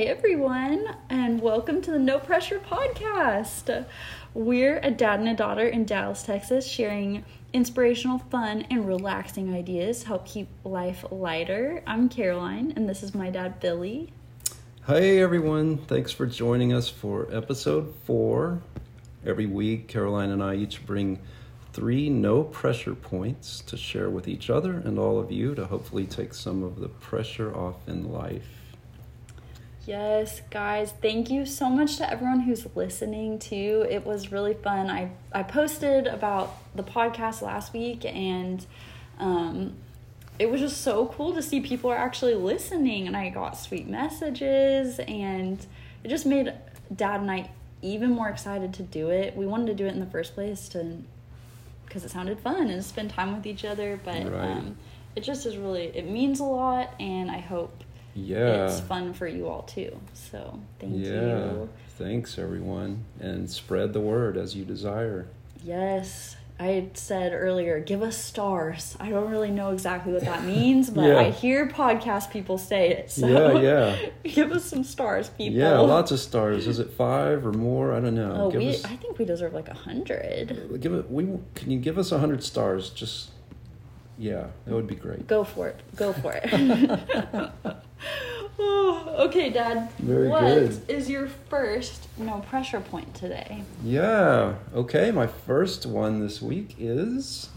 Hey everyone, and welcome to the No Pressure Podcast. We're a dad and a daughter in Dallas, Texas, sharing inspirational, fun, and relaxing ideas to help keep life lighter. I'm Caroline, and this is my dad, Billy. Hey everyone, thanks for joining us for episode four. Every week, Caroline and I each bring three no pressure points to share with each other and all of you to hopefully take some of the pressure off in life. Yes, guys, thank you so much to everyone who's listening too. It was really fun. I I posted about the podcast last week and um it was just so cool to see people are actually listening and I got sweet messages and it just made dad and I even more excited to do it. We wanted to do it in the first place to because it sounded fun and spend time with each other, but Right. um it just is really it means a lot and I hope Yeah. it's fun for you all too. So thank yeah. you. Thanks everyone and spread the word as you desire. Yes. I said earlier, give us stars. I don't really know exactly what that means, but Yeah. I hear podcast people say it. So Yeah, yeah. give us some stars, people. Yeah, lots of stars. Is it 5 or more? I don't know. Oh, give we, us I think we deserve like a hundred. give it we can you give us a 100 stars just yeah, that would be great. Go for it. Go for it. Oh, okay, Dad. Very What good. is your first no pressure point today? Yeah. Okay. My first one this week is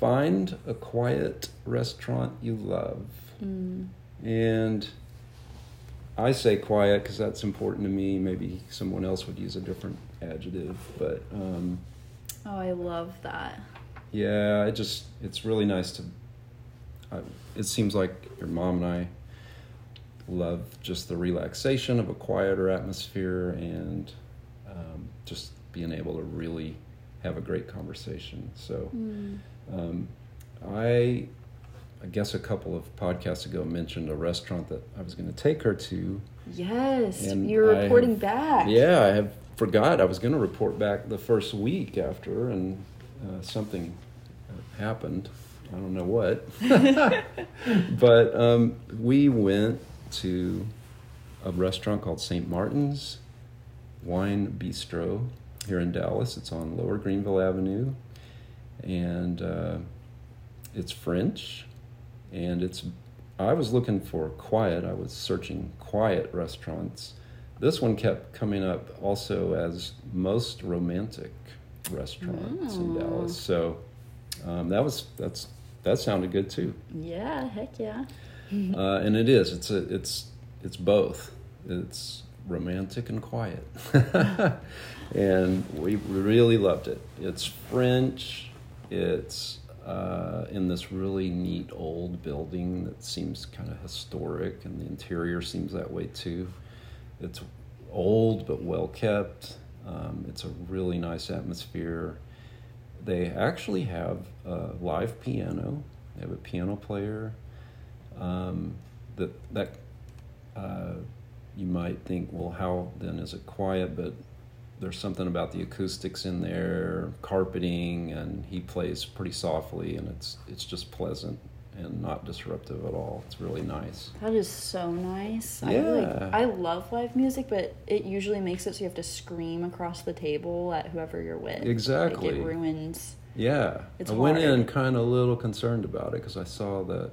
find a quiet restaurant you love. Mm. And I say quiet because that's important to me. Maybe someone else would use a different adjective, but um, Oh, I love that. yeah, it just it's really nice to. I, it seems like your mom and I love just the relaxation of a quieter atmosphere and um, just being able to really have a great conversation. So, Mm. um, I, I guess a couple of podcasts ago mentioned a restaurant that I was going to take her to. Yes, you're reporting have- back. Yeah, I have forgot I was going to report back the first week after, and uh, something happened. I don't know what, but um, we went to a restaurant called St. Martin's Wine Bistro here in Dallas. It's on Lower Greenville Avenue, and uh, it's French, and it's. I was looking for quiet. I was searching quiet restaurants. This one kept coming up also as most romantic restaurants in Mm. Dallas. So um, that was that's that sounded good too. Yeah, heck yeah. Uh, and it is. It's a, it's it's both. It's romantic and quiet, and we really loved it. It's French. It's uh, in this really neat old building that seems kind of historic, and the interior seems that way too. It's old but well kept. Um, it's a really nice atmosphere. They actually have a live piano. They have a piano player um, that that uh, you might think, well, how then is it quiet? But there's something about the acoustics in there, carpeting, and he plays pretty softly, and it's it's just pleasant and not disruptive at all. It's really nice. That is so nice. I Yeah. like I love live music, but it usually makes it so you have to scream across the table at whoever you're with. Exactly. Like it ruins. Yeah, It's I went in kind of a little concerned about it because I saw that,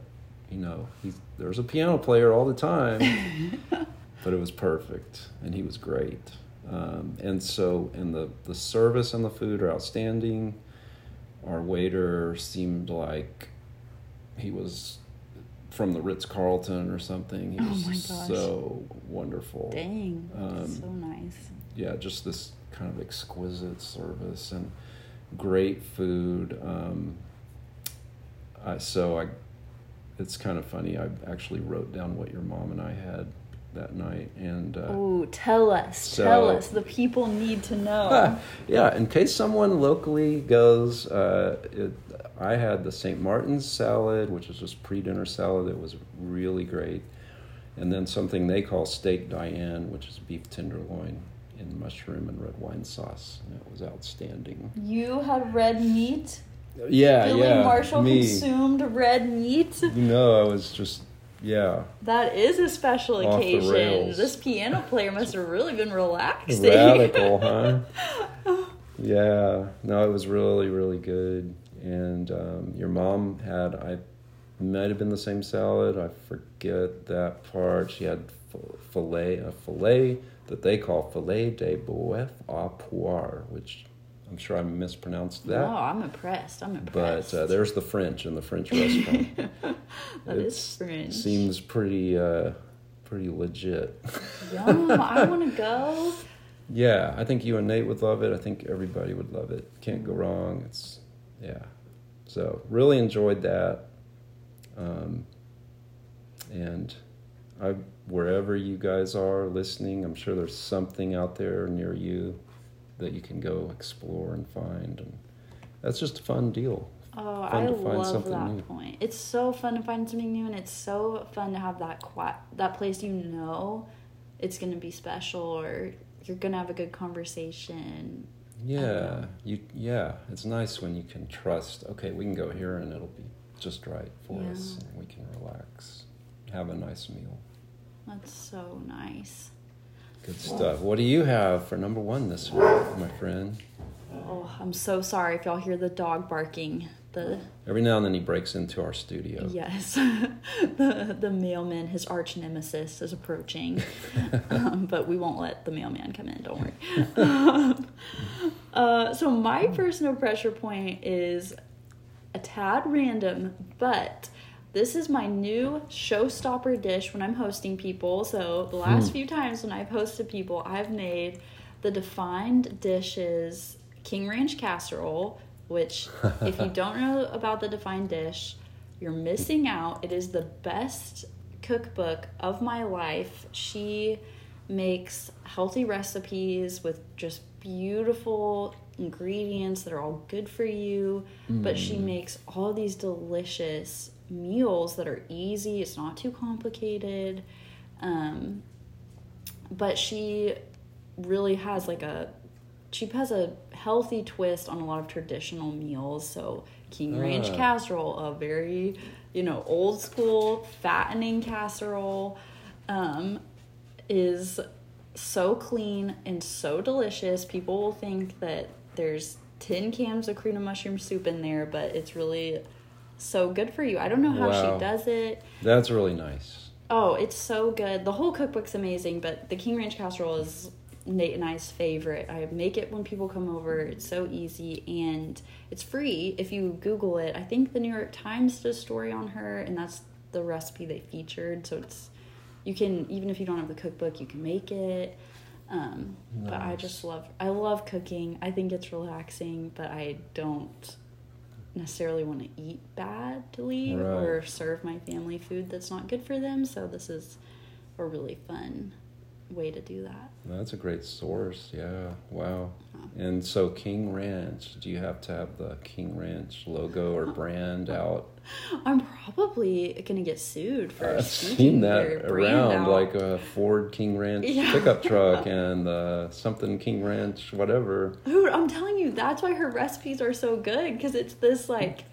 you know, he's, there's a piano player all the time, but it was perfect and he was great. Um, and so, and the the service and the food are outstanding. Our waiter seemed like he was from the Ritz Carlton or something. He Oh was my gosh. so wonderful Dang, Um, so nice. yeah, just this kind of exquisite service and great food. Um, I, so I, it's kind of funny. I actually wrote down what your mom and I had that night, and uh, Oh, tell us, so- tell us. The people need to know. yeah, in case someone locally goes, uh, it, I had the St. Martin's salad, which is just pre-dinner salad. It was really great, and then something they call steak Diane, which is beef tenderloin in mushroom and red wine sauce, and it was outstanding. you had red meat. Yeah, Billy yeah, Marshall me. consumed red meat. You know, I was just yeah, That is a special Off occasion. This piano player must have really been relaxing. radical, huh? Yeah, no, it was really, really good. And um, your mom had, I might have been the same salad. I forget that part. She had filet, a filet that they call filet de boeuf au poire, which I'm sure I mispronounced that. No, I'm impressed. I'm But impressed. uh, there's the French in the French restaurant. That is It's- French. Seems pretty, uh, pretty legit. Yum, I want to go. Yeah, I think you and Nate would love it. I think everybody would love it. Can't go wrong. It's yeah. So really enjoyed that. Um, and I wherever you guys are listening, I'm sure there's something out there near you that you can go explore and find and that's just a fun deal. Oh, Fun I to find love that new. point. It's so fun to find something new, and it's so fun to have that quiet, that place you know it's gonna be special, or you're gonna have a good conversation. Yeah, you yeah, it's nice when you can trust. Okay, we can go here and it'll be just right for us, and we can relax, have a nice meal. That's so nice. Good stuff. What do you have for number one this week, my friend? Oh, I'm so sorry if y'all hear the dog barking. The Every now and then he breaks into our studio. yes, the the mailman, his arch nemesis, is approaching, um, but we won't let the mailman come in. Don't worry. uh, so my no pressure point is a tad random, but this is my new showstopper dish when I'm hosting people. So the last Hmm. few times when I've hosted people, I've made the defined dishes King Ranch casserole, which if you don't know about the defined dish, you're missing out. It is the best cookbook of my life. She makes healthy recipes with just beautiful ingredients that are all good for you, but she makes all these delicious meals that are easy. It's not too complicated. Um, but she really has like a she has a healthy twist on a lot of traditional meals. So King Ranch Ah. casserole, a very you know old school fattening casserole, um, is so clean and so delicious. People will think that there's tin cans of cream of mushroom soup in there, but it's really so good for you. I don't know how Wow. she does it. That's really nice. Oh, it's so good. The whole cookbook's amazing, but the King Ranch casserole is Nate and I's favorite. I make it when people come over. It's so easy and it's free if you Google it. I think the New York Times did a story on her, and that's the recipe they featured. So it's you can even if you don't have the cookbook, you can make it. Um, But I just love I love cooking. I think it's relaxing, but I don't necessarily want to eat badly or Right. serve my family food that's not good for them. So this is a really fun way to do that. That's a great source. Yeah. Wow. Oh. And so King Ranch, do you have to have the King Ranch logo or uh-huh. brand out? I'm probably gonna get sued for I've seen that around, like a Ford King Ranch Yeah. pickup truck and uh, something King Ranch, whatever. Dude, I'm telling you, that's why her recipes are so good because it's this like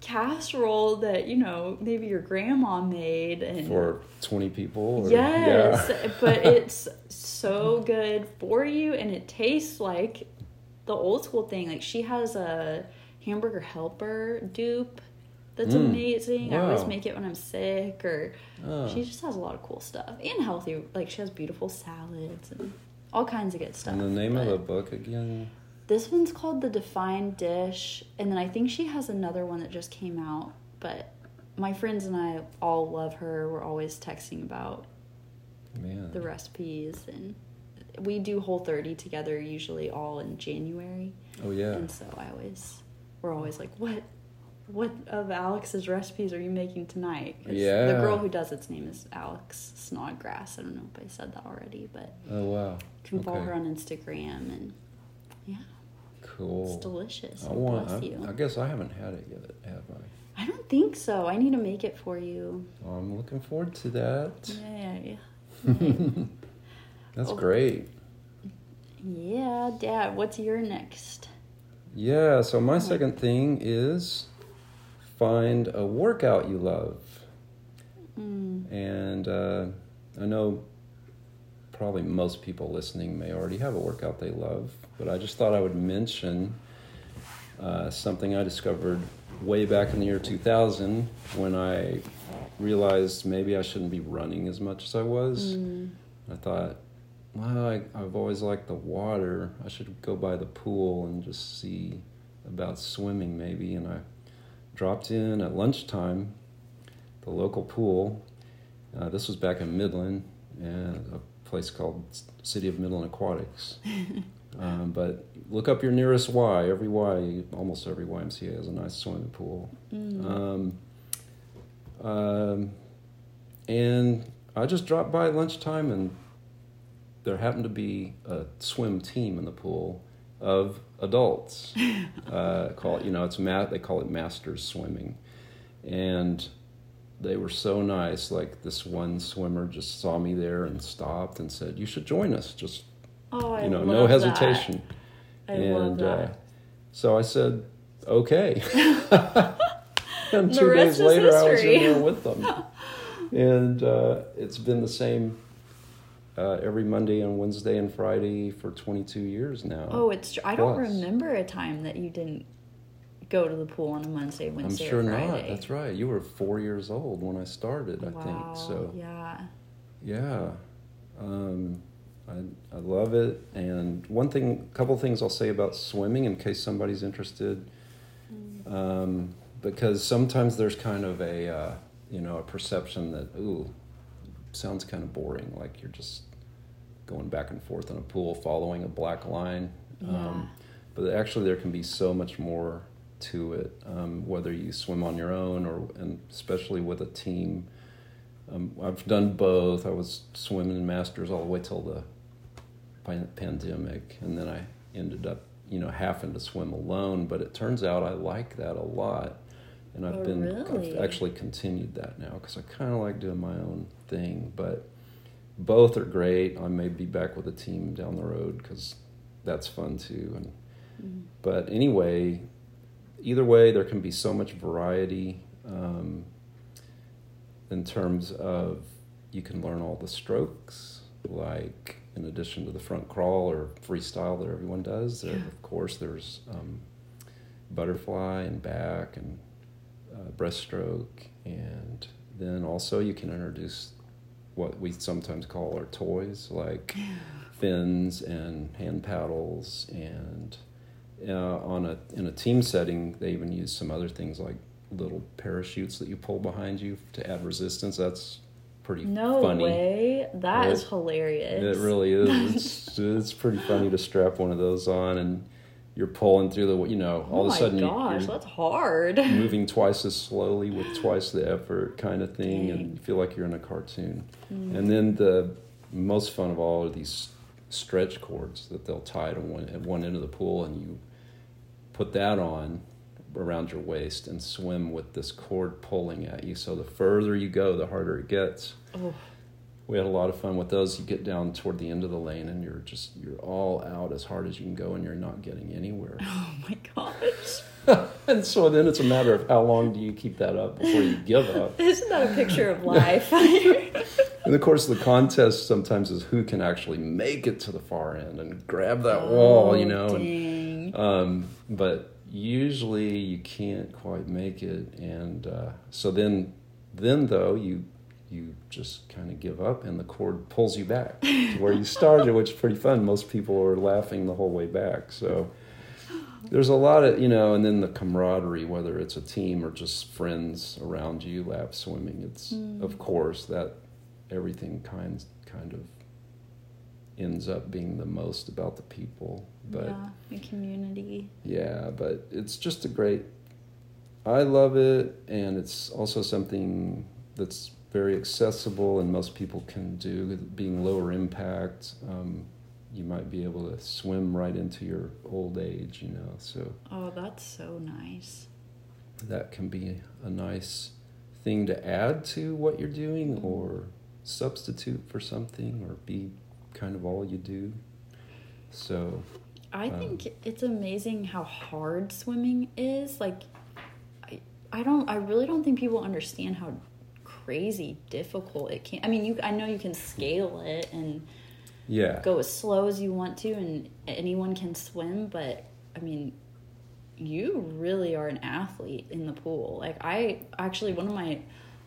casserole that you know maybe your grandma made and for 20 people or- yes, yeah. but it's so good for you and it tastes like the old school thing. Like she has a hamburger helper dupe that's Mm, amazing. I always make it when I'm sick or Oh. she just has a lot of cool stuff and healthy. Like she has beautiful salads and all kinds of good stuff. and the name of the book again this one's called The Defined Dish, and then I think she has another one that just came out. But my friends and I all love her. We're always texting about man the recipes, and we do Whole 30 together, usually all in January. oh yeah And so I always, we're always like, what? What of Alex's recipes are you making tonight? Yeah. The girl who does its name is Alex Snodgrass. I don't know if I said that already, but oh wow you can follow Okay. her on Instagram and yeah. cool It's delicious. I want Bless I, you. I guess I haven't had it yet have I I don't think so. I need to make it for you. well, I'm looking forward to that Yeah, yeah, yeah. that's Oh. great yeah, Dad. What's your next? Yeah, so my second thing is find a workout you love. Mm, And uh, I know probably most people listening may already have a workout they love, but I just thought I would mention uh, something I discovered way back in the year 2000 when I realized maybe I shouldn't be running as much as I was. Mm. I thought, well, I, I've always liked the water. I should go by the pool and just see about swimming maybe. And I dropped in at lunchtime, the local pool. Uh, this was back in Midland, and a place called City of Midland Aquatics. um, but look up your nearest Y. Every Y, almost every YMCA has a nice swimming pool. Mm. Um, um, and I just dropped by at lunchtime, and there happened to be a swim team in the pool of adults. uh, call it, you know, it's ma- they call it masters swimming, and they were so nice. Like this one swimmer just saw me there and stopped and said, "You should join us." Just oh, you know, no that. hesitation. I and love that. Uh, so I said, "Okay." and two days later, I was in there with them, and uh, it's been the same uh, every Monday and Wednesday and Friday for 22 years now. oh, it's. tr- I don't Plus. remember a time that you didn't go to the pool on a Monday, Wednesday, I'm sure not. That's right. You were four years old when I started, I wow. think. So yeah. yeah, um, I I love it. And one thing, a couple things I'll say about swimming in case somebody's interested, um, because sometimes there's kind of a uh, you know a perception that ooh sounds kind of boring, like you're just going back and forth in a pool following a black line. Um, but actually, there can be so much more to it, um, whether you swim on your own or, and especially with a team. Um, I've done both. I was swimming in masters all the way till the pandemic, and then I ended up, you know, having to swim alone. But it turns out I like that a lot, and I've Oh, been really? I've actually continued that now because I kind of like doing my own thing. But both are great. I may be back with a team down the road because that's fun too. And Mm. but anyway, either way, there can be so much variety um, in terms of you can learn all the strokes, like in addition to the front crawl or freestyle that everyone does. There, of course, there's um, butterfly and back and uh, breaststroke, and then also you can introduce what we sometimes call our toys, like fins and hand paddles and uh, on a in a team setting they even use some other things like little parachutes that you pull behind you to add resistance that's pretty No funny way. That is hilarious. it really is it's, it's pretty funny to strap one of those on and you're pulling through the you know all oh of a sudden you- gosh, you're that's hard. moving twice as slowly with twice the effort kind of thing Dang. and you feel like you're in a cartoon Mm. and then the most fun of all are these stretch cords that they'll tie to one at one end of the pool and you put that on around your waist and swim with this cord pulling at you so the further you go the harder it gets Oh, we had a lot of fun with those you get down toward the end of the lane and you're just you're all out as hard as you can go and you're not getting anywhere oh my gosh. and so then it's a matter of how long do you keep that up before you give up Isn't that a picture of life? And of course, the contest sometimes is who can actually make it to the far end and grab that wall, you know. Oh, And, um, but usually you can't quite make it, and uh, so then, then though you you just kind of give up, and the cord pulls you back to where you started, which is pretty fun. Most people are laughing the whole way back, so. There's a lot of you know, and then the camaraderie, whether it's a team or just friends around you, lap swimming. It's mm. of course that everything kind kind of ends up being the most about the people but yeah, the community. yeah but it's just a great i love it and it's also something that's very accessible and most people can do being lower impact um, you might be able to swim right into your old age you know so Oh, that's so nice. that can be a nice thing to add to what you're doing or substitute for something or be kind of all you do. So, I Um, think it's amazing how hard swimming is. Like, I, I don't, I really don't think people understand how crazy difficult it can. I mean, you I know you can scale it and Yeah. go as slow as you want to, and anyone can swim. But I mean, you really are an athlete in the pool. Like I actually, one of my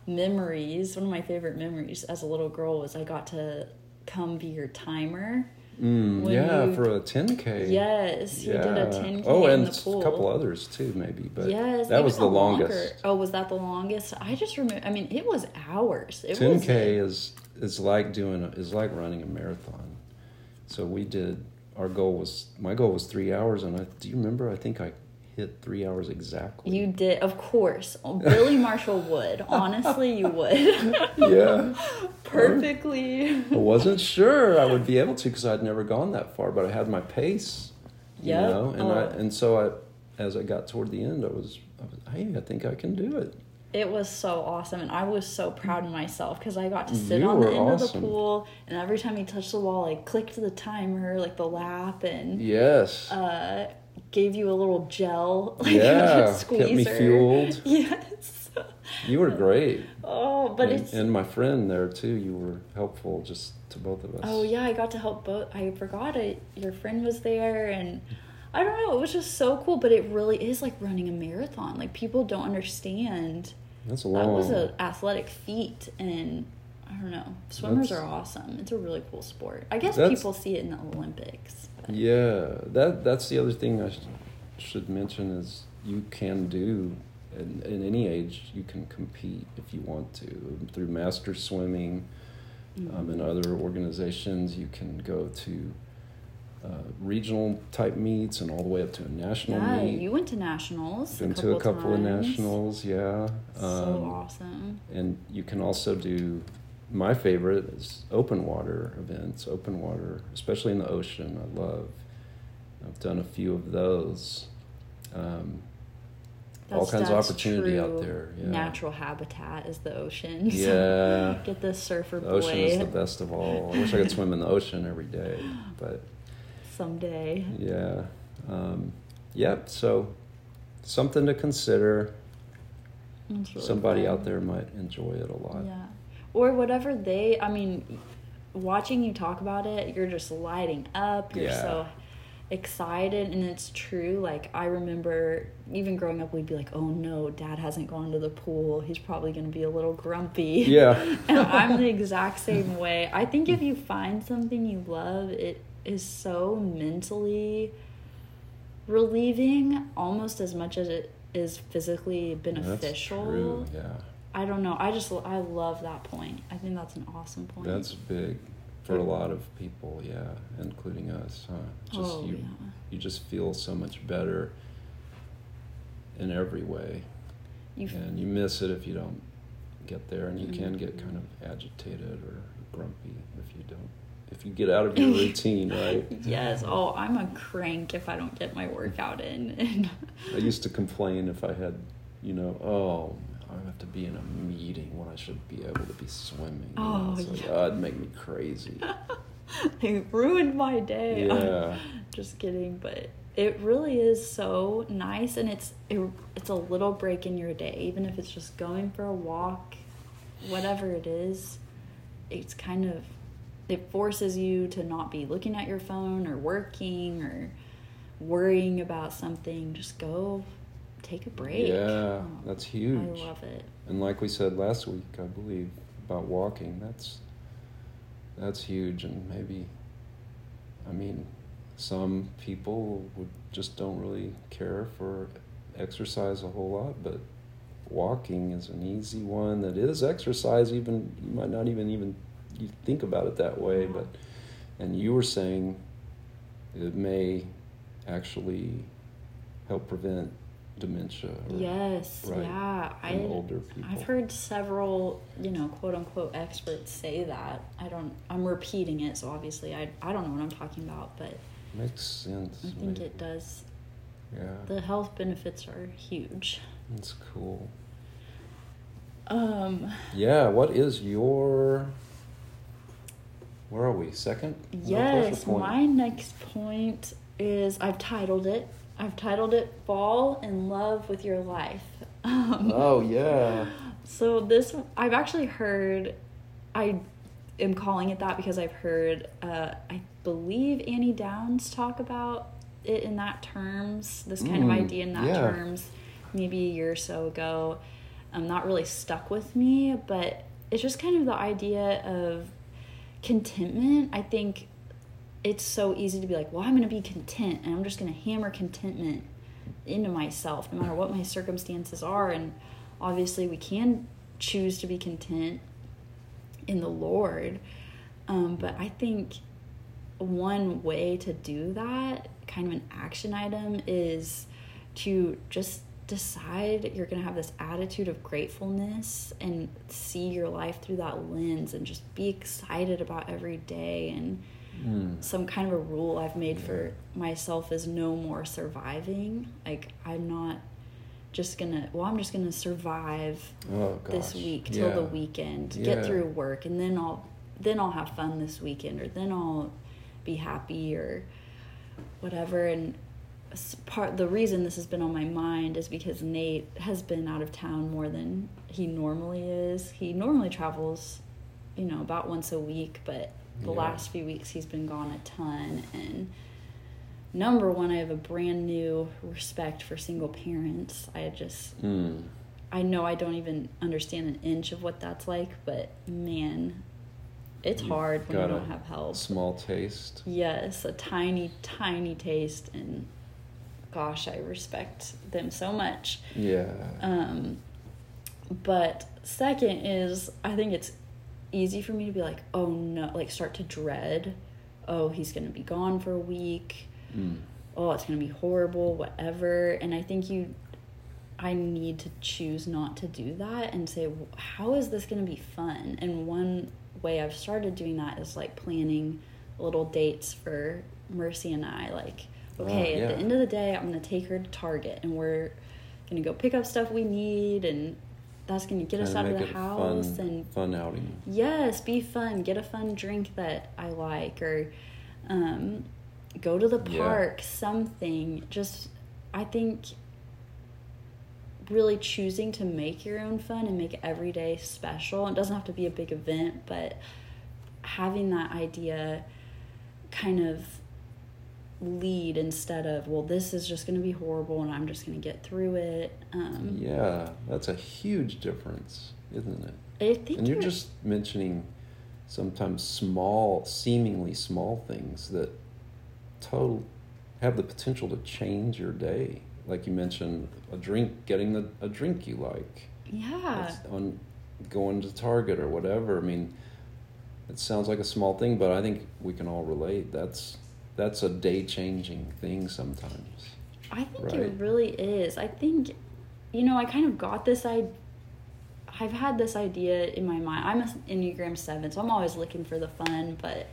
memories, one of my favorite memories as a little girl was I got to come be your timer. Mm, yeah, you- for a 10K. Yes, you did a 10K Oh, in and the pool. a couple others too, maybe. But yes, that was the a longest. longer- Oh, was that the longest? I just remember. I mean, it was hours. It 10K was is is like doing a, is like running a marathon. So we did. Our goal was my goal was three hours, and I do you remember? I think I hit three hours exactly. You did, of course. Billy Marshall would. Honestly, you would. yeah. Perfectly. I wasn't sure I would be able to because I'd never gone that far, but I had my pace. You know, and I Oh. and so I, as I got toward the end, I was, I was, hey, I think I can do it. It was so awesome, and I was so proud of myself because I got to sit You on the end of the pool, and every time he touched the wall, I clicked the timer, like the lap, and Yes. uh, gave you a little gel, like yeah. squeezer. Kept me fueled. Yes. You were great. Oh, but and, it's and my friend there too. You were helpful just to both of us. Oh yeah, I got to help both. I forgot it. Your friend was there, and I don't know. It was just so cool. But it really is like running a marathon. Like people don't understand That's a lot that was an athletic feat, and I don't know. Swimmers That's- are awesome. It's a really cool sport. I guess people see it in the Olympics. Yeah, that that's the other thing I sh- should mention is you can do in, in any age you can compete if you want to through master swimming um, and other organizations you can go to uh, regional type meets and all the way up to a national Yeah, meet. you went to nationals. Been to a couple of nationals, yeah. So Um, awesome. and you can also do my favorite is open water events open water especially in the ocean i love i've done a few of those um, all kinds of opportunity out there yeah Natural habitat is the ocean. so yeah Get the surfer the boy ocean is the best of all i wish i could swim in the ocean every day but someday. yeah um, yep so something to consider really somebody fun. out there might enjoy it a lot Yeah. Or whatever they, I mean, watching you talk about it, you're just lighting up. You're Yeah. so excited. And it's true. Like, I remember even growing up, we'd be like, oh no, dad hasn't gone to the pool. He's probably going to be a little grumpy. yeah and I'm the exact same way. I think if you find something you love, it is so mentally relieving almost as much as it is physically beneficial. Yeah, I don't know. I just I love that point. I think that's an awesome point. that's big for a lot of people. Yeah, including us. Huh? Just oh you, yeah. you just feel so much better in every way, You and you miss it if you don't get there, and you mm-hmm. can get kind of agitated or grumpy if you don't. If you get out of your routine, right? yes. Oh, I'm a crank if I don't get my workout in. I used to complain if I had, you know, oh, I have to be in a meeting when I should be able to be swimming. You know? Oh, like, yeah. oh, it'd make me crazy. it ruined my day. Yeah. Just kidding, but it really is so nice, and it's it, it's a little break in your day, even if it's just going for a walk, whatever it is. It's kind of it forces you to not be looking at your phone or working or worrying about something. Just go take a break. Yeah, Oh, that's huge. I love it. And like we said last week, I believe about walking, that's that's huge. And maybe, I mean, some people would just don't really care for exercise a whole lot, but walking is an easy one that is exercise. Even you might not even even you think about it that way, Yeah. but and you were saying it may actually help prevent dementia. Or, Yes, right, yeah. I, older people. I've heard several, you know, quote unquote experts say that. I don't I'm repeating it, so obviously I I don't know what I'm talking about, but Makes sense. I think maybe. it does Yeah, the health benefits are huge. that's cool. Um Yeah, what is your? Where are we? Second? Yes, my next point is I've titled it. I've titled it Fall in Love with Your Life. Um, Oh yeah. So this I've actually heard I am calling it that because I've heard uh, I believe Annie Downs talk about it in that terms, this kind Mm, of idea in that yeah. terms, maybe a year or so ago. Um, not really stuck with me, but it's just kind of the idea of contentment. I think it's so easy to be like, well, I'm going to be content and I'm just going to hammer contentment into myself no matter what my circumstances are. And obviously, we can choose to be content in the Lord. Um, but I think one way to do that, kind of an action item, is to just decide you're going to have this attitude of gratefulness and see your life through that lens and just be excited about every day and Mm. some kind of a rule I've made for myself is no more surviving. Like I'm not just gonna well, I'm just gonna survive Oh this week till the weekend, Yeah. get through work, and then I'll then I'll have fun this weekend, or then I'll be happy or whatever. And part the reason this has been on my mind is because Nate has been out of town more than he normally is. He normally travels, you know, about once a week, but the Yeah. last few weeks he's been gone a ton and number one i have a brand new respect for single parents i just Mm. I know I don't even understand an inch of what that's like, but man, it's You've hard when you don't have help. Small taste. Yes, a tiny, tiny taste, and gosh, I respect them so much. Yeah. Um, but second is, I think it's easy for me to be like, oh no, like start to dread, oh, he's gonna be gone for a week Mm. oh, it's going to be horrible, whatever. And I think you, I need to choose not to do that and say, how is this going to be fun? And one way I've started doing that is like planning little dates for Mercy and I. Like, Oh, okay, at yeah. the end of the day, I'm going to take her to Target and we're going to go pick up stuff we need and that's going to get us out of the house fun, and fun outing. Yes, be fun. Get a fun drink that I like, or um, go to the Yeah. park. Something. Just, I think, really choosing to make your own fun and make every day special. It doesn't have to be a big event, but having that idea kind of lead instead of well this is just going to be horrible and i'm just going to get through it um Yeah, that's a huge difference, isn't it? i think And you're just mentioning sometimes small, seemingly small things that total have the potential to change your day. Like you mentioned, a drink, getting the, a drink you like, yeah on going to Target or whatever. I mean, it sounds like a small thing, but I think we can all relate. That's that's a day changing thing sometimes. I think Right. it really is. I think, you know, I kind of got this I I've had this idea in my mind. I'm an Enneagram 7, so I'm always looking for the fun, but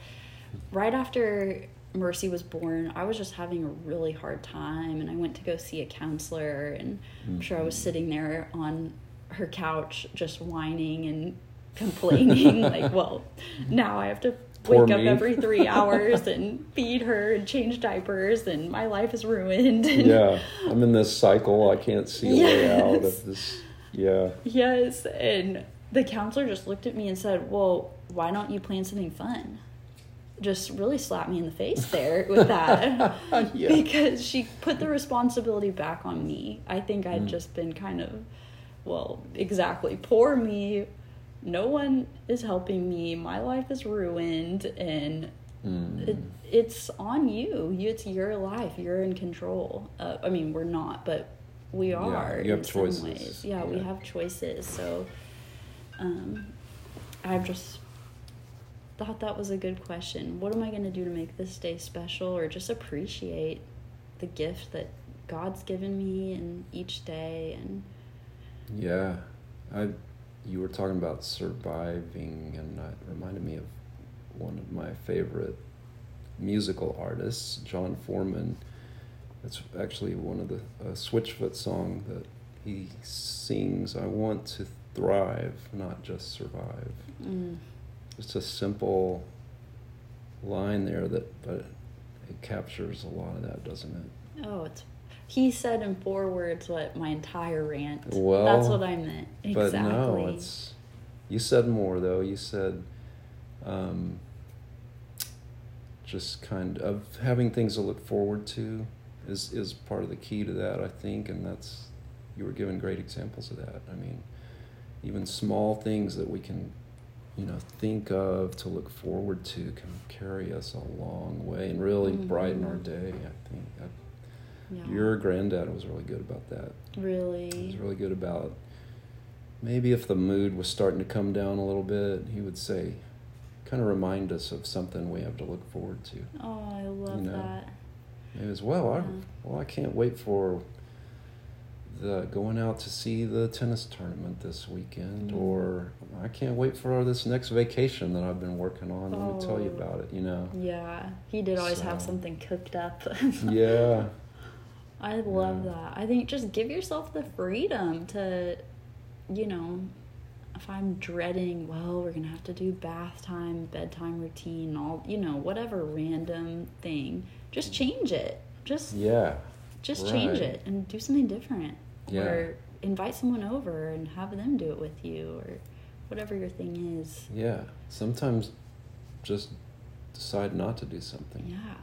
right after Mercy was born, I was just having a really hard time and I went to go see a counselor and I'm sure I was Mhm. sitting there on her couch just whining and complaining like, well, now I have to Poor wake up every 3 hours and feed her and change diapers and my life is ruined. yeah, I'm in this cycle. I can't see a way out of this. Yeah. Yes, and the counselor just looked at me and said, "Well, why don't you plan something fun?" Just really slapped me in the face there with that. Yeah. Because she put the responsibility back on me. I think I'd Mm. just been kind of well, exactly. Poor me. No one is helping me. My life is ruined and Mm. it, it's on you. you. It's your life. You're in control. Uh, I mean, we're not, but we Yeah, are you have in choices. some ways. Yeah, we have choices. So, um, I've just thought that was a good question. What am I going to do to make this day special, or just appreciate the gift that God's given me in each day? And Yeah, I. You were talking about surviving, and it reminded me of one of my favorite musical artists, Jon Foreman. It's actually one of the a Switchfoot song that he sings. I want to thrive, not just survive. mm, It's a simple line there that, but it captures a lot of that, doesn't it? oh, it's he said in four words what my entire rant. Well, that's what I meant. Exactly. But no, it's you said more though. You said um, just kind of having things to look forward to is is part of the key to that, I think, and that's you were given great examples of that. I mean, even small things that we can you know think of to look forward to can carry us a long way and really mm-hmm. brighten our day. I think. Yeah. Your granddad was really good about that. Really? He was really good about maybe if the mood was starting to come down a little bit, he would say, kind of remind us of something we have to look forward to. Oh, I love you know? that. It was well. Yeah. I well, I can't wait for the going out to see the tennis tournament this weekend, mm. or I can't wait for this next vacation that I've been working on. Oh. Let me tell you oh. about it. You know. Yeah, he did always so. have something cooked up. yeah. I love yeah. that. I think just give yourself the freedom to, you know, if I'm dreading, well, we're gonna have to do bath time, bedtime routine, all you know, whatever random thing, just change it. Just yeah, just right. change it and do something different. Yeah. Or invite someone over and have them do it with you, or whatever your thing is. Yeah, sometimes just decide not to do something. Yeah.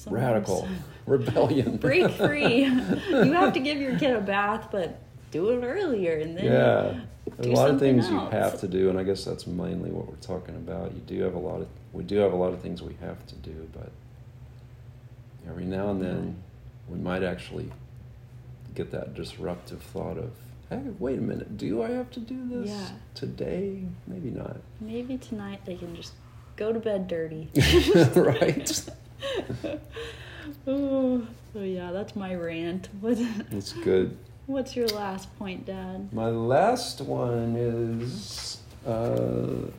Sometimes. Radical rebellion. Break free. you have to give your kid a bath, but do it earlier and then yeah a lot of things else. you have to do and i guess that's mainly what we're talking about you do have a lot of we do have a lot of things we have to do but every now and then we might actually get that disruptive thought of hey wait a minute do i have to do this yeah. today maybe not maybe tonight they can just go to bed dirty right oh, oh yeah that's my rant it's good What's your last point, Dad? My last one is uh,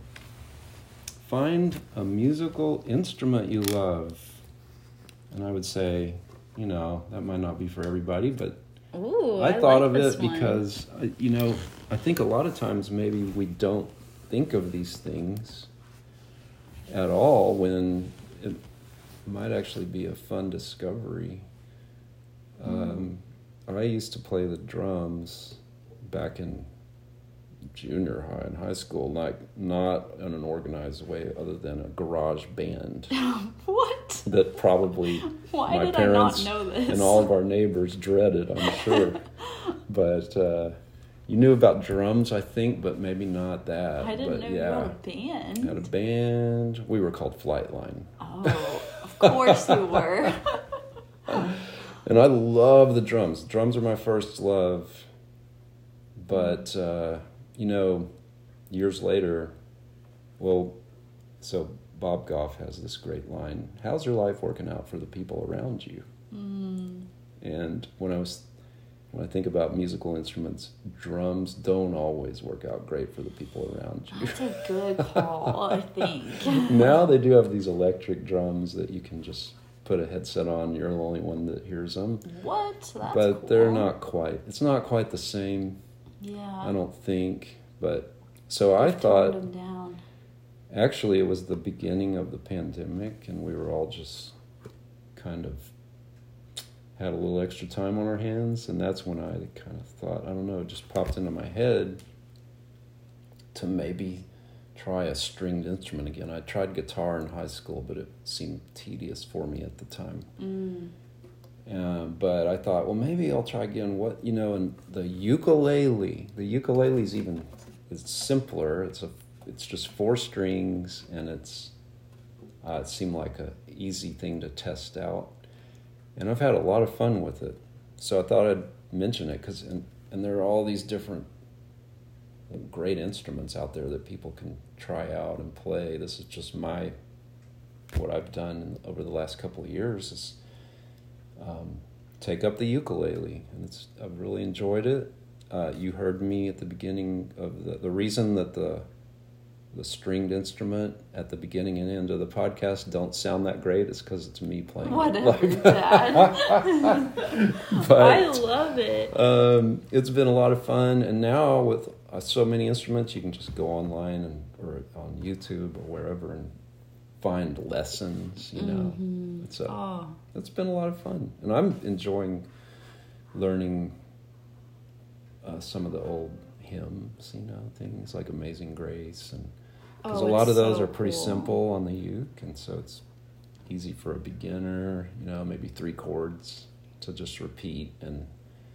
find a musical instrument you love. And I would say, you know, that might not be for everybody, but Ooh, I, I thought like of it one. because, uh, you know, I think a lot of times maybe we don't think of these things at all when it might actually be a fun discovery. Mm. Um, I used to play the drums back in junior high and high school, like not in an organized way, other than a garage band. what? That probably Why my parents and all of our neighbors dreaded. I'm sure, but uh, you knew about drums, I think, but maybe not that. I didn't but, know yeah, you had a band. Had a band. We were called Flightline. Oh, course you were. and I love the drums. Drums are my first love. But uh, you know, years later, well, so Bob Goff has this great line: "How's your life working out for the people around you?" Mm. And when I was when I think about musical instruments, drums don't always work out great for the people around you. That's a good call, I think. now they do have these electric drums that you can just put a headset on, you're the only one that hears them. What? That's but cool. they're not quite. It's not quite the same. Yeah. I don't think. But so They've I thought. Actually, it was the beginning of the pandemic, and we were all just kind of had a little extra time on our hands, and that's when I kind of thought, I don't know, it just popped into my head to maybe try a stringed instrument again. I tried guitar in high school, but it seemed tedious for me at the time. Mm. Uh, but I thought, well, maybe I'll try again. What you know, and the ukulele. The ukulele is even it's simpler. It's a it's just four strings, and it's uh, it seemed like a easy thing to test out, and I've had a lot of fun with it. So I thought I'd mention it because and and there are all these different great instruments out there that people can try out and play. This is just my what I've done over the last couple of years is um, take up the ukulele, and it's I've really enjoyed it. Uh, you heard me at the beginning of the the reason that the the stringed instrument at the beginning and end of the podcast don't sound that great it's because it's me playing. Whatever, Dad. but, I love it. Um, it's been a lot of fun, and now with uh, so many instruments, you can just go online and or on YouTube or wherever and find lessons. You know, mm-hmm. it's a, oh. it's been a lot of fun, and I'm enjoying learning uh, some of the old hymns, you know, things like Amazing Grace, and because Oh, a lot of those so are pretty cool. simple on the uke, and so it's easy for a beginner. You know, maybe three chords to just repeat and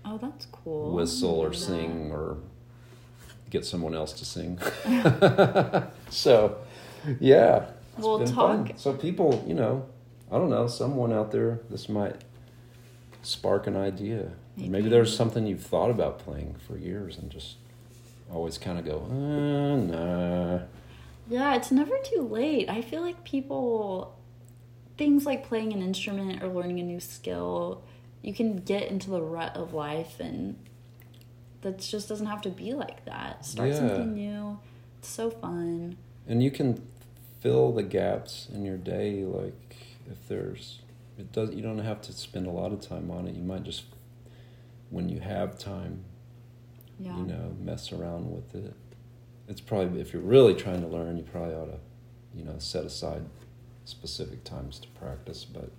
Oh, that's cool. whistle or sing or get someone else to sing. so, yeah, Well, talk- fun. So people, you know, I don't know, someone out there, this might spark an idea. Maybe, Maybe. there's something you've thought about playing for years and just always kind of go, uh, nah. Yeah, it's never too late. I feel like people, things like playing an instrument or learning a new skill, you can get into the rut of life, and that just doesn't have to be like that. Start Yeah. something new. It's so fun. And you can fill the gaps in your day, like if there's, it does. You don't have to spend a lot of time on it. You might just, when you have time, Yeah. you know, mess around with it. It's probably if you're really trying to learn, you probably ought to, you know, set aside specific times to practice. But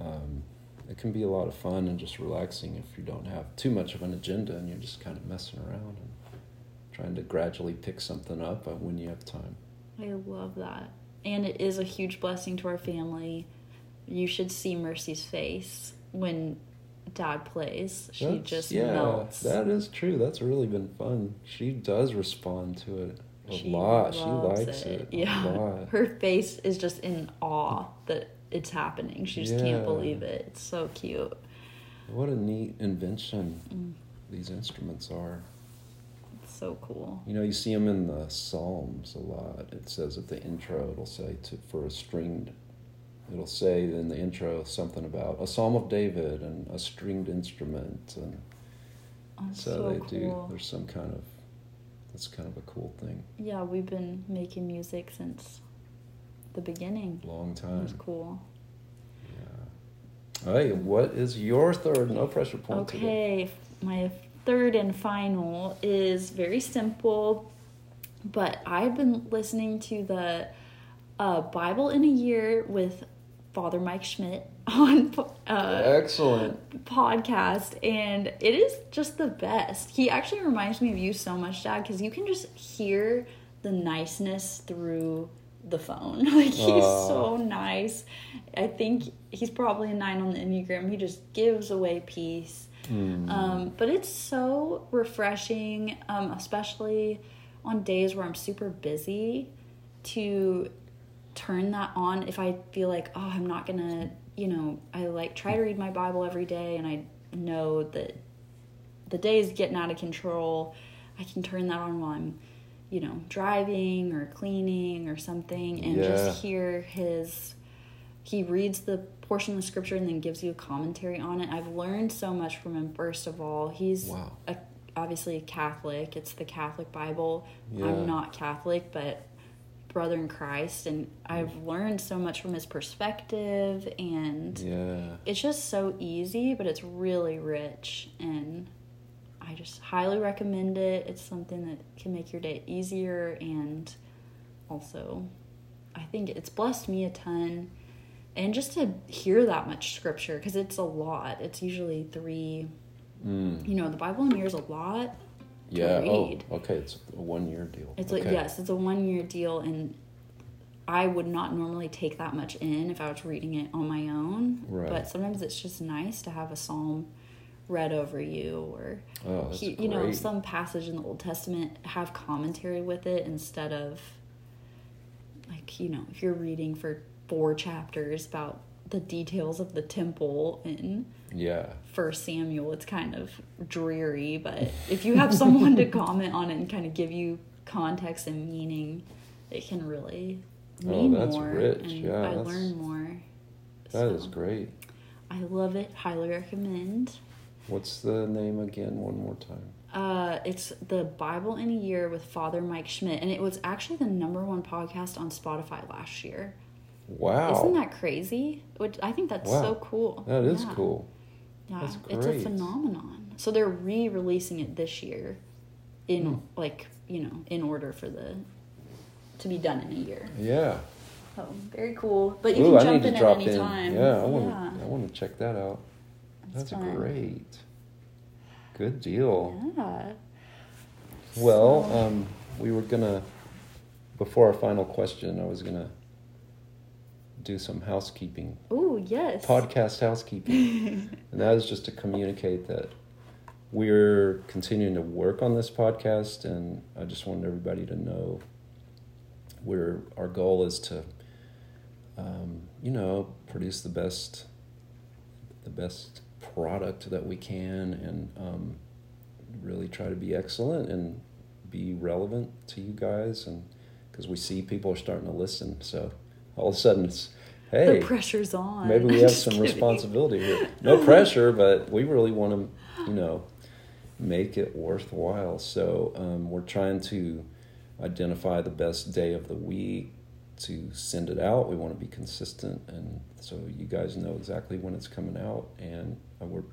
um, it can be a lot of fun and just relaxing if you don't have too much of an agenda and you're just kind of messing around and trying to gradually pick something up when you have time. I love that. And it is a huge blessing to our family. You should see Mercy's face when dad plays. She That's- just yeah, melts. That is true. That's really been fun. She does respond to it a She lot. She likes it, Yeah. a lot. Her face is just in awe that it's happening. She just Yeah. can't believe it. It's so cute. What a neat invention Mm. these instruments are. It's so cool. You know, you see them in the Psalms a lot. It says at the intro, it'll say to for a stringed. It'll say in the intro something about a Psalm of David and a stringed instrument, and Oh, so, so, they cool. do. There's some kind of that's kind of a cool thing. Yeah, we've been making music since the beginning. Long time. cool. Yeah. Hey, what is your third no pressure point today? Okay, my third and final is very simple, but I've been listening to the uh, Bible in a Year with Father Mike Schmitz on uh, Excellent. podcast, and it is just the best. He actually reminds me of you so much, Dad, because you can just hear the niceness through the phone. Like he's Aw. so nice. I think he's probably a nine on the Enneagram. He just gives away peace. Hmm. Um, but it's so refreshing, um, especially on days where I'm super busy, to turn that on if I feel like, oh, I'm not gonna, you know, I like try to read my Bible every day and I know that the day is getting out of control. I can turn that on while I'm, you know, driving or cleaning or something and Yeah. just hear his he reads the portion of the scripture and then gives you a commentary on it. I've learned so much from him. First of all, he's Wow. a, obviously a Catholic. It's the Catholic Bible. Yeah. I'm not Catholic, but brother in Christ, and I've learned so much from his perspective, and Yeah. it's just so easy, but it's really rich, and I just highly recommend it. It's something that can make your day easier, and also, I think it's blessed me a ton. And just to hear that much scripture, because it's a lot. It's usually three, Mm. you know, the Bible in a year is a lot. Yeah. Oh, read. Oh, okay. It's a one year deal. It's okay. like yes, it's a one year deal, and I would not normally take that much in if I was reading it on my own. Right. But sometimes it's just nice to have a psalm read over you, or Oh, he- you know, some passage in the Old Testament have commentary with it instead of like you know, if you're reading for four chapters about the details of the temple in Yeah. First Samuel, it's kind of dreary, but if you have someone to comment on it and kind of give you context and meaning, it can really Oh, mean that's more. rich. And Yeah, I learn more. That is So, great. I love it. Highly recommend. What's the name again? One more time. Uh, it's the Bible in a Year with Father Mike Schmitz, and it was actually the number one podcast on Spotify last year. Wow. Isn't that crazy? Which I think that's Wow. so cool. That is Yeah. cool. Yeah, That's it's a phenomenon. So they're re-releasing it this year, in Hmm. like you know, in order for the to be done in a year. Yeah. So very cool. But you Ooh, can jump in at any in. time. Yeah, I want Yeah. to. I want to check that out. That's fun. great. Good deal. Yeah. Well, So- um, we were gonna before our final question. I was gonna do some housekeeping, Oh yes. podcast housekeeping, and that is just to communicate that we're continuing to work on this podcast, and I just wanted everybody to know we're our goal is to, um, you know, produce the best, the best product that we can, and um, really try to be excellent and be relevant to you guys, and because we see people are starting to listen, so all of a sudden it's, hey, the pressure's on. maybe we have some kidding. responsibility here. No pressure, but we really want to, you know, make it worthwhile. So um, we're trying to identify the best day of the week to send it out. We want to be consistent, and so you guys know exactly when it's coming out. And uh, we're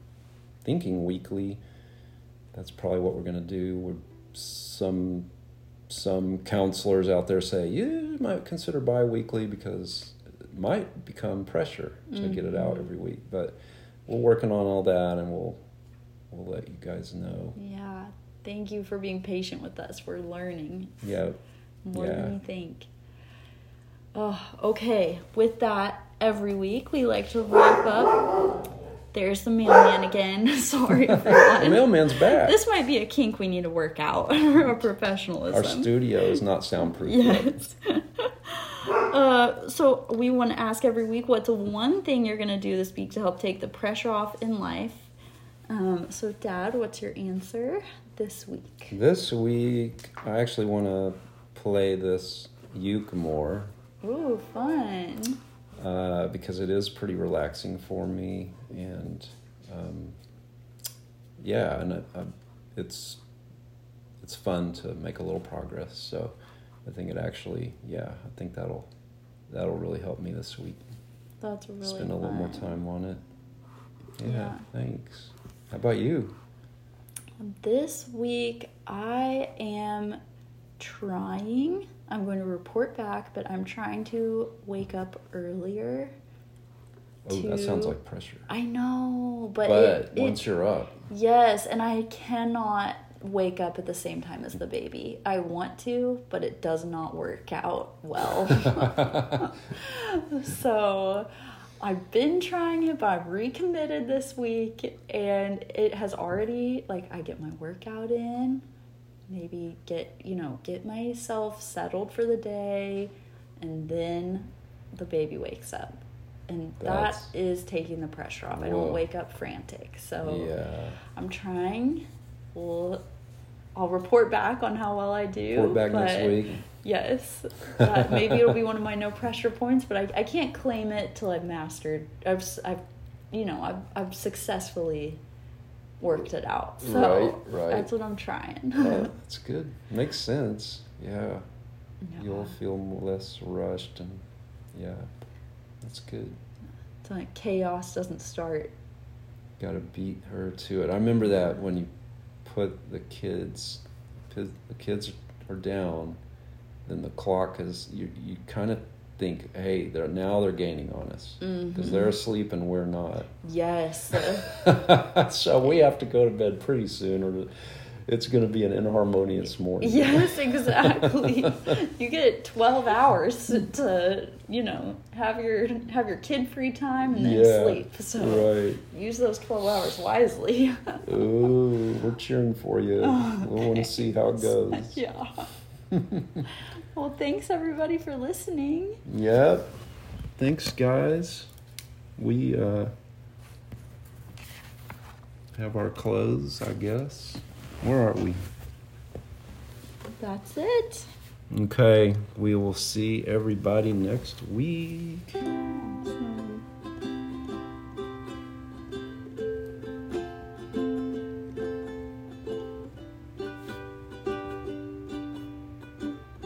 thinking weekly. That's probably what we're going to do. We're some some counselors out there say you might consider bi-weekly because it might become pressure to get it out Mhm. every week but we're working on all that and we'll we'll let you guys know Yeah. Thank you for being patient with us. We're learning yeah more Yeah. than you think. Oh, okay. With that, every week we like to wrap up. There's the mailman again. Sorry, the mailman's back This might be a kink we need to work out. Our professionalism. our studio is not soundproof. Yes. uh, so we want to ask every week what's one thing you're going to do this week to help take the pressure off in life. Um, so, Dad, what's your answer this week? this week i actually want to play this uke more Ooh, fun. uh, because it is pretty relaxing for me, and um, yeah, and I, I, it's it's fun to make a little progress. So I think it actually, yeah, I think that'll that'll really help me this week. That's really Spend a little more time on it. Yeah, Yeah. thanks. How about you? This week, I am trying. I'm going to report back, but I'm trying to wake up earlier. Oh, that sounds like pressure. I know, but, But it, it- once you're up, Yes, and I cannot wake up at the same time as the baby. I want to, but it does not work out well. so I've been trying it, but I've recommitted this week and it has already like I get my workout in, maybe get, you know, get myself settled for the day and then the baby wakes up. And that That's- taking the pressure off. I don't wake up frantic. So yeah. I'm trying. We'll, I'll report back on how well I do. Report back next week. Yes, that maybe it'll be one of my no pressure points, but I, I can't claim it till I've mastered. I've I've you know I've I've successfully worked it out. So Right, right. that's what I'm trying. Oh, that's good. Makes sense. Yeah. Yeah. You'll feel less rushed and yeah, that's good. So like chaos doesn't start. Got to beat her to it. I remember that when you put the kids, the kids are down, then the clock is you. You kind of think, hey, they're now they're gaining on us because Mhm. they're asleep and we're not. Yes. so we have to go to bed pretty soon, or it's going to be an inharmonious morning. Yes, exactly. you get twelve hours to, you know, have your have your kid free time and then Yeah, sleep. So Right. use those twelve hours wisely. Ooh, we're cheering for you. Oh, we want to see how it goes. yeah. well, thanks everybody for listening. Yep. Thanks, guys. We uh, have our clothes, I guess. Where are we? That's it. Okay, we will see everybody next week. So-